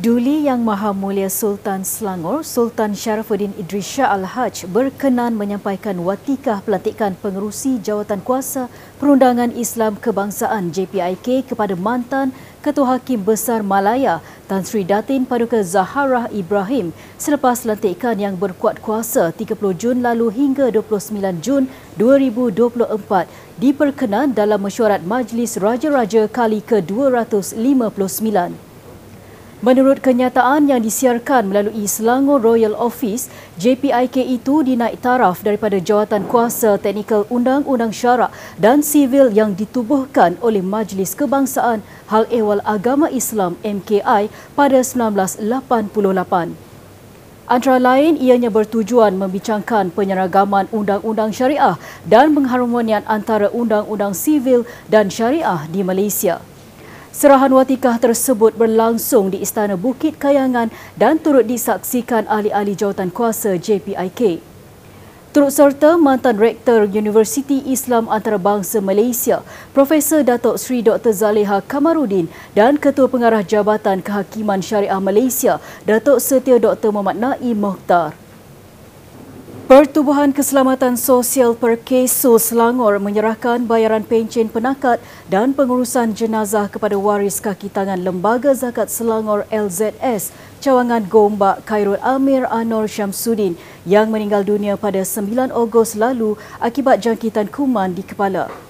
Duli Yang Maha Mulia Sultan Selangor, Sultan Syarafuddin Idris Shah Al-Haj berkenan menyampaikan watikah pelantikan pengerusi jawatan kuasa Perundangan Islam Kebangsaan JPIK kepada mantan Ketua Hakim Besar Malaya Tan Sri Datin Paduka Zaharah Ibrahim selepas pelantikan yang berkuat kuasa 30 Jun lalu hingga 29 Jun 2024 diperkenan dalam mesyuarat Majlis Raja-Raja kali ke-259. Menurut kenyataan yang disiarkan melalui Selangor Royal Office, JPIK itu dinaik taraf daripada jawatan kuasa teknikal undang-undang syarak dan sivil yang ditubuhkan oleh Majlis Kebangsaan Hal Ehwal Agama Islam MKI pada 1988. Antara lain, ianya bertujuan membincangkan penyeragaman undang-undang syariah dan pengharmonian antara undang-undang sivil dan syariah di Malaysia. Serahan watikah tersebut berlangsung di Istana Bukit Kayangan dan turut disaksikan ahli-ahli jawatan kuasa JPIK. Turut serta mantan Rektor Universiti Islam Antarabangsa Malaysia, Profesor Datuk Seri Dr. Zaleha Kamarudin dan Ketua Pengarah Jabatan Kehakiman Syariah Malaysia, Datuk Setia Dr. Muhammad Naim Mohtar. Pertubuhan Keselamatan Sosial Perkeso Selangor menyerahkan bayaran pencen penakat dan pengurusan jenazah kepada waris kaki tangan Lembaga Zakat Selangor LZS Cawangan Gombak Khairul Amir Anor Syamsuddin yang meninggal dunia pada 9 Ogos lalu akibat jangkitan kuman di kepala.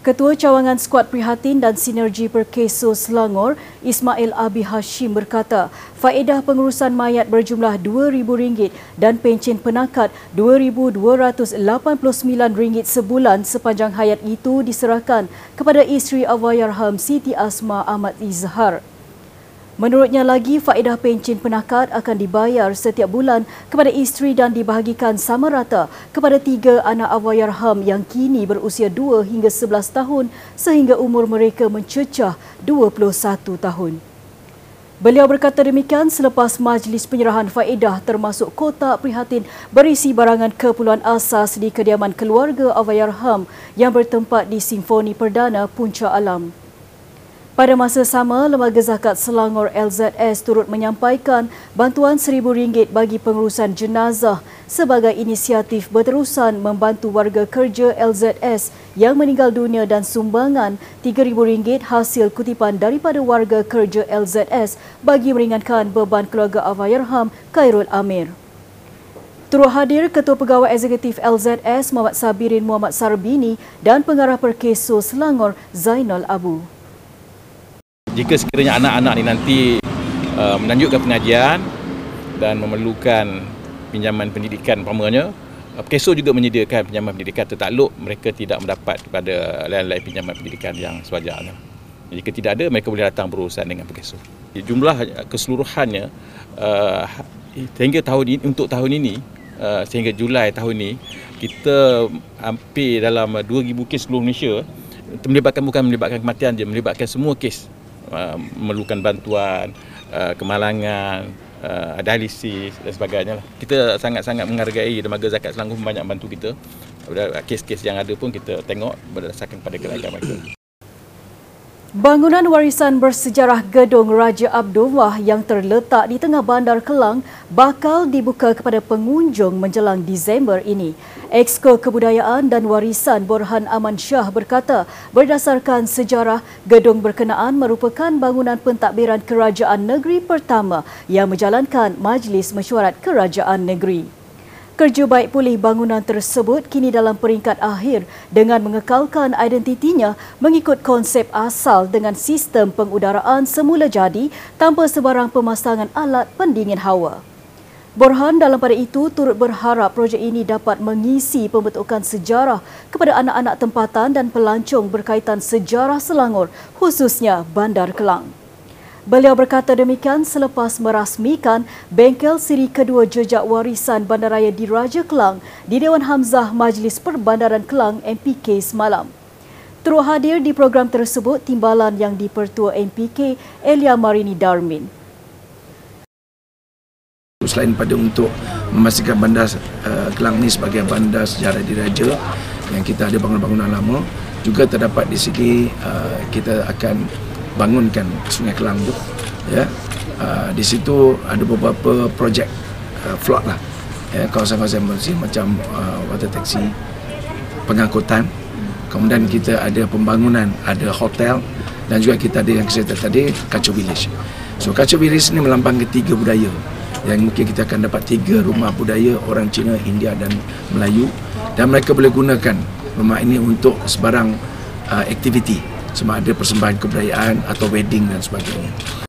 Ketua Cawangan Skuad Prihatin dan Sinergi Perkeso Selangor, Ismail Abi Hashim berkata, faedah pengurusan mayat berjumlah RM2,000 dan pencen penakat RM2,289 sebulan sepanjang hayat itu diserahkan kepada isteri Awayarham Siti Asma Ahmad Izhar. Menurutnya lagi, faedah pencen penakat akan dibayar setiap bulan kepada isteri dan dibahagikan sama rata kepada tiga anak Awayarham yang kini berusia 2 hingga 11 tahun sehingga umur mereka mencecah 21 tahun. Beliau berkata demikian selepas majlis penyerahan faedah termasuk kotak prihatin berisi barangan keperluan asas di kediaman keluarga Awayarham yang bertempat di Simfoni Perdana Puncak Alam. Pada masa sama, Lembaga Zakat Selangor LZS turut menyampaikan bantuan RM1,000 bagi pengurusan jenazah sebagai inisiatif berterusan membantu warga kerja LZS yang meninggal dunia dan sumbangan RM3,000 hasil kutipan daripada warga kerja LZS bagi meringankan beban keluarga Avayarham Khairul Amir. Turut hadir Ketua Pegawai Eksekutif LZS Muhammad Sabirin Muhammad Sarbini dan Pengarah Perkeso Selangor Zainal Abu jika sekiranya anak-anak ini nanti uh, menanjutkan pengajian dan memerlukan pinjaman pendidikan umpamanya uh, Keso juga menyediakan pinjaman pendidikan tertakluk mereka tidak mendapat kepada lain-lain pinjaman pendidikan yang sewajarnya. Jika tidak ada, mereka boleh datang berurusan dengan Pekeso. Jumlah keseluruhannya uh, sehingga tahun ini, untuk tahun ini, uh, sehingga Julai tahun ini, kita hampir dalam 2,000 kes seluruh Malaysia melibatkan bukan melibatkan kematian je, melibatkan semua kes Uh, memerlukan bantuan, uh, kemalangan, uh, dialisis dan sebagainya. Lah. Kita sangat-sangat menghargai Lembaga Zakat Selangor banyak bantu kita. Kes-kes yang ada pun kita tengok berdasarkan pada kerajaan mereka. Bangunan warisan bersejarah Gedung Raja Abdullah yang terletak di tengah Bandar Kelang bakal dibuka kepada pengunjung menjelang Disember ini. Exko Kebudayaan dan Warisan Borhan Aman Shah berkata, berdasarkan sejarah, gedung berkenaan merupakan bangunan pentadbiran kerajaan negeri pertama yang menjalankan Majlis Mesyuarat Kerajaan Negeri. Kerja baik pulih bangunan tersebut kini dalam peringkat akhir dengan mengekalkan identitinya mengikut konsep asal dengan sistem pengudaraan semula jadi tanpa sebarang pemasangan alat pendingin hawa. Borhan dalam pada itu turut berharap projek ini dapat mengisi pembentukan sejarah kepada anak-anak tempatan dan pelancong berkaitan sejarah Selangor khususnya Bandar Kelang. Beliau berkata demikian selepas merasmikan bengkel siri kedua jejak warisan bandaraya di Raja Kelang di Dewan Hamzah Majlis Perbandaran Kelang MPK semalam. Terus hadir di program tersebut timbalan yang dipertua MPK Elia Marini Darmin. Selain pada untuk memastikan bandar uh, Kelang ini sebagai bandar sejarah diraja yang kita ada bangunan-bangunan lama juga terdapat di sini uh, kita akan bangunkan Sungai Kelang tu ya. Uh, di situ ada beberapa projek uh, float lah ya, kawasan-kawasan bersih macam uh, water taxi pengangkutan. Kemudian kita ada pembangunan ada hotel dan juga kita ada yang saya tadi Kacau Village. So Kacau Village ni melambang ketiga budaya. Yang mungkin kita akan dapat tiga rumah budaya orang Cina, India dan Melayu. Dan mereka boleh gunakan rumah ini untuk sebarang uh, aktiviti sama ada persembahan kebudayaan atau wedding dan sebagainya.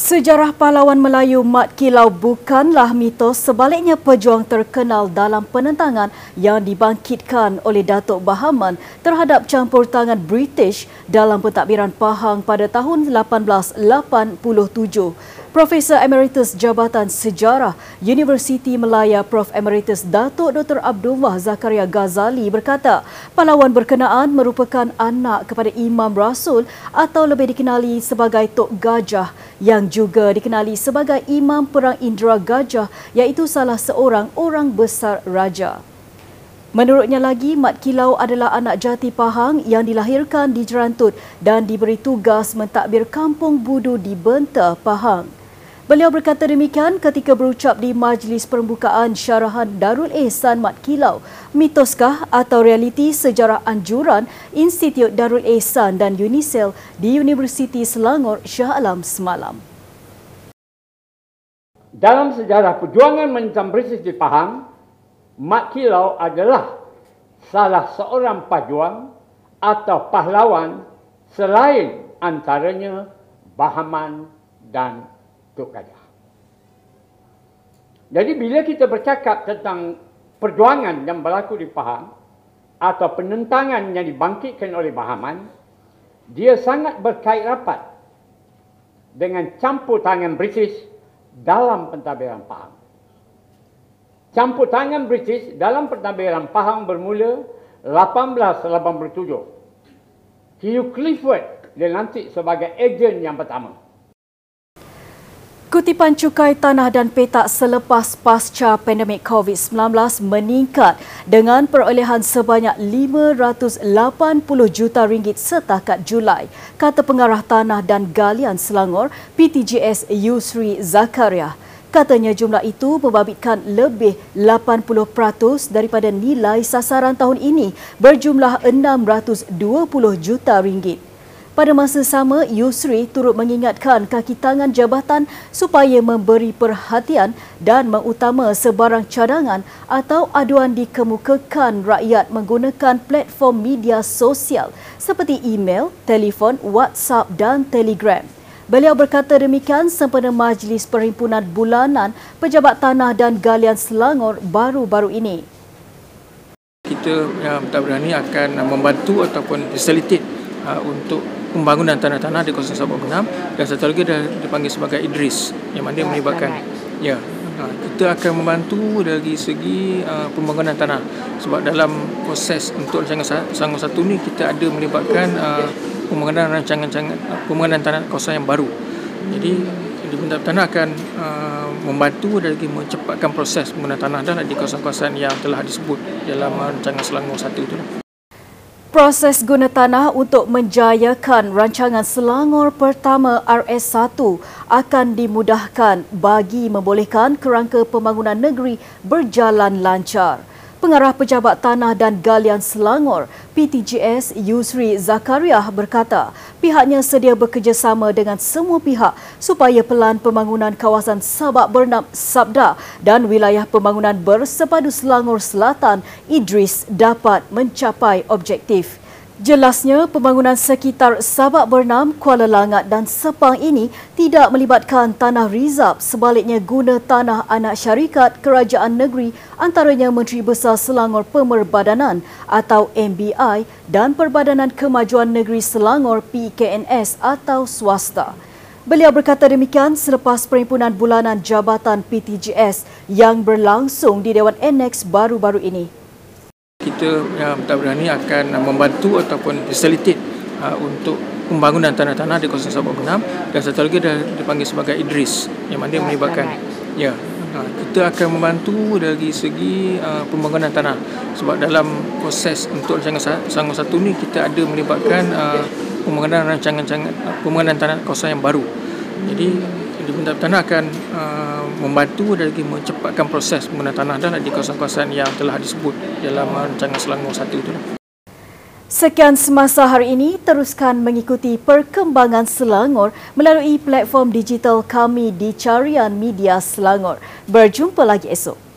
Sejarah pahlawan Melayu Mat Kilau bukanlah mitos sebaliknya pejuang terkenal dalam penentangan yang dibangkitkan oleh Datuk Bahaman terhadap campur tangan British dalam pentadbiran Pahang pada tahun 1887. Profesor Emeritus Jabatan Sejarah Universiti Melaya Prof Emeritus Datuk Dr Abdullah Zakaria Ghazali berkata, pahlawan berkenaan merupakan anak kepada Imam Rasul atau lebih dikenali sebagai Tok Gajah yang juga dikenali sebagai Imam Perang Indra Gajah iaitu salah seorang orang besar raja. Menurutnya lagi, Mat Kilau adalah anak jati Pahang yang dilahirkan di Jerantut dan diberi tugas mentadbir kampung budu di Benta, Pahang. Beliau berkata demikian ketika berucap di majlis permukaan syarahan Darul Ehsan Mat Kilau, mitoskah atau realiti sejarah anjuran Institut Darul Ehsan dan Unisel di Universiti Selangor Shah Alam semalam. Dalam sejarah perjuangan mencam British di Pahang, Mat Kilau adalah salah seorang pajuang atau pahlawan selain antaranya Bahaman dan Tok Gajah. Jadi bila kita bercakap tentang perjuangan yang berlaku di Pahang atau penentangan yang dibangkitkan oleh Bahaman, dia sangat berkait rapat dengan campur tangan British dalam pentadbiran Pahang. Campur tangan British dalam pentadbiran Pahang bermula 1887. Hugh Clifford dilantik sebagai ejen yang pertama. Kutipan cukai tanah dan petak selepas pasca pandemik COVID-19 meningkat dengan perolehan sebanyak 580 juta ringgit setakat Julai, kata pengarah tanah dan galian Selangor PTGS Yusri Zakaria. Katanya jumlah itu membabitkan lebih 80% daripada nilai sasaran tahun ini berjumlah 620 juta ringgit. Pada masa sama, Yusri turut mengingatkan kaki tangan jabatan supaya memberi perhatian dan mengutama sebarang cadangan atau aduan dikemukakan rakyat menggunakan platform media sosial seperti email, telefon, WhatsApp dan Telegram. Beliau berkata demikian sempena Majlis Perhimpunan Bulanan Pejabat Tanah dan Galian Selangor baru-baru ini. Kita yang tak berani akan membantu ataupun facilitate uh, untuk pembangunan tanah-tanah di kawasan Sabak Benam dan satu lagi dah dipanggil sebagai Idris yang mana melibatkan. Ya. Ha, kita akan membantu dari segi uh, pembangunan tanah. Sebab dalam proses untuk rancangan sanggup satu ni kita ada melibatkan uh, pembangunan rancangan pembangunan tanah kawasan yang baru. Jadi di Benda Tanah akan uh, membantu dan lagi mencepatkan proses penggunaan tanah dan di kawasan-kawasan yang telah disebut dalam rancangan Selangor satu itu. Proses guna tanah untuk menjayakan rancangan Selangor pertama RS1 akan dimudahkan bagi membolehkan kerangka pembangunan negeri berjalan lancar. Pengarah Pejabat Tanah dan Galian Selangor, PTGS Yusri Zakaria berkata, pihaknya sedia bekerjasama dengan semua pihak supaya pelan pembangunan kawasan Sabak Bernam Sabda dan wilayah pembangunan bersepadu Selangor Selatan Idris dapat mencapai objektif. Jelasnya, pembangunan sekitar Sabak Bernam, Kuala Langat dan Sepang ini tidak melibatkan tanah rizab sebaliknya guna tanah anak syarikat kerajaan negeri antaranya Menteri Besar Selangor Pemerbadanan atau MBI dan Perbadanan Kemajuan Negeri Selangor PKNS atau swasta. Beliau berkata demikian selepas perhimpunan bulanan Jabatan PTGS yang berlangsung di Dewan Annex baru-baru ini kita yang tak berani akan membantu ataupun facilitate uh, untuk pembangunan tanah-tanah di kawasan Sabak Benam dan satu lagi dah dipanggil sebagai Idris yang mana melibatkan. ya. Uh, kita akan membantu dari segi uh, pembangunan tanah. Sebab dalam proses untuk rancangan sanggup satu ni kita ada melibatkan uh, pembangunan rancangan pembangunan tanah kawasan yang baru. Jadi Departemen Tanah akan uh, membantu dan lagi mencepatkan proses penggunaan tanah dan di kawasan-kawasan yang telah disebut dalam rancangan Selangor 1 itu. Sekian semasa hari ini, teruskan mengikuti perkembangan Selangor melalui platform digital kami di Carian Media Selangor. Berjumpa lagi esok.